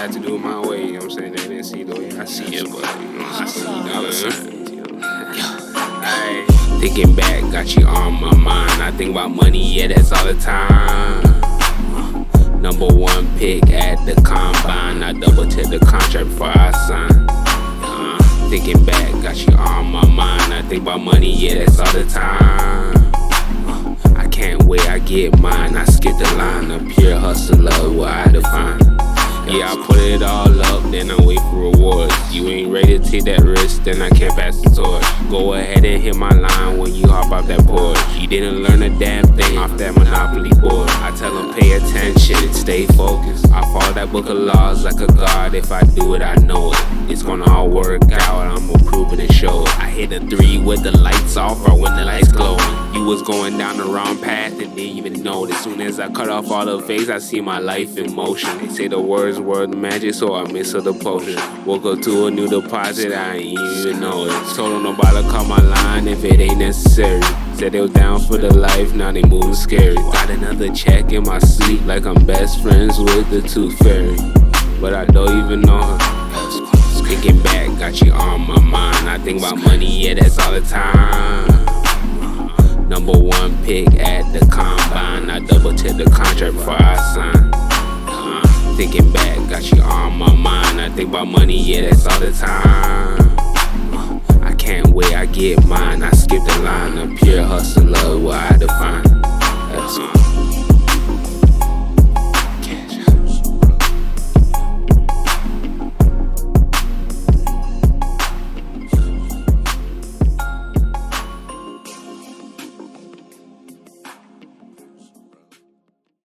had to do it my way. You know what I'm saying? They didn't see the way I see it, but you know, I see dollar signs. You know? Thinking back, got you on my mind. I think about money, yeah, that's all the time. Number one pick at the combine. I double check the contract before I sign. Uh, thinking back, got you on my mind. I think about money, yeah, that's all the time. Uh, I can't wait, I get mine. I skip the line, a pure hustler, what I define. Yeah, I put it all up, then I wait for rewards. You ain't ready to take that risk, then I can't pass the torch. Go ahead and hit my line when you hop off that porch. You didn't learn a damn thing off that Monopoly board. I tell them pay attention, stay focused. I follow that book of laws like a god. If I do it, I know it. It's gonna all work out, I'ma prove it and show it. I hit a three with the lights off or when the lights. You was going down the wrong path and didn't even know. As soon as I cut off all the face, I see my life in motion. They say the words were magic, so I miss all the potion. Woke up to a new deposit, I ain't even know it. Told them nobody call my line if it ain't necessary. Said they was down for the life, now they moving scary. Got another check in my sleep, like I'm best friends with the tooth fairy. But I don't even know her. Thinking back, got you on my mind. I think about money, yeah, that's all the time. Number one pick at the combine. I double check the contract before I sign. Uh, thinking back, got you on my mind. I think about money, yeah, that's all the time. Uh, I can't wait, I get mine. I skip the line, a pure hustler, what I define.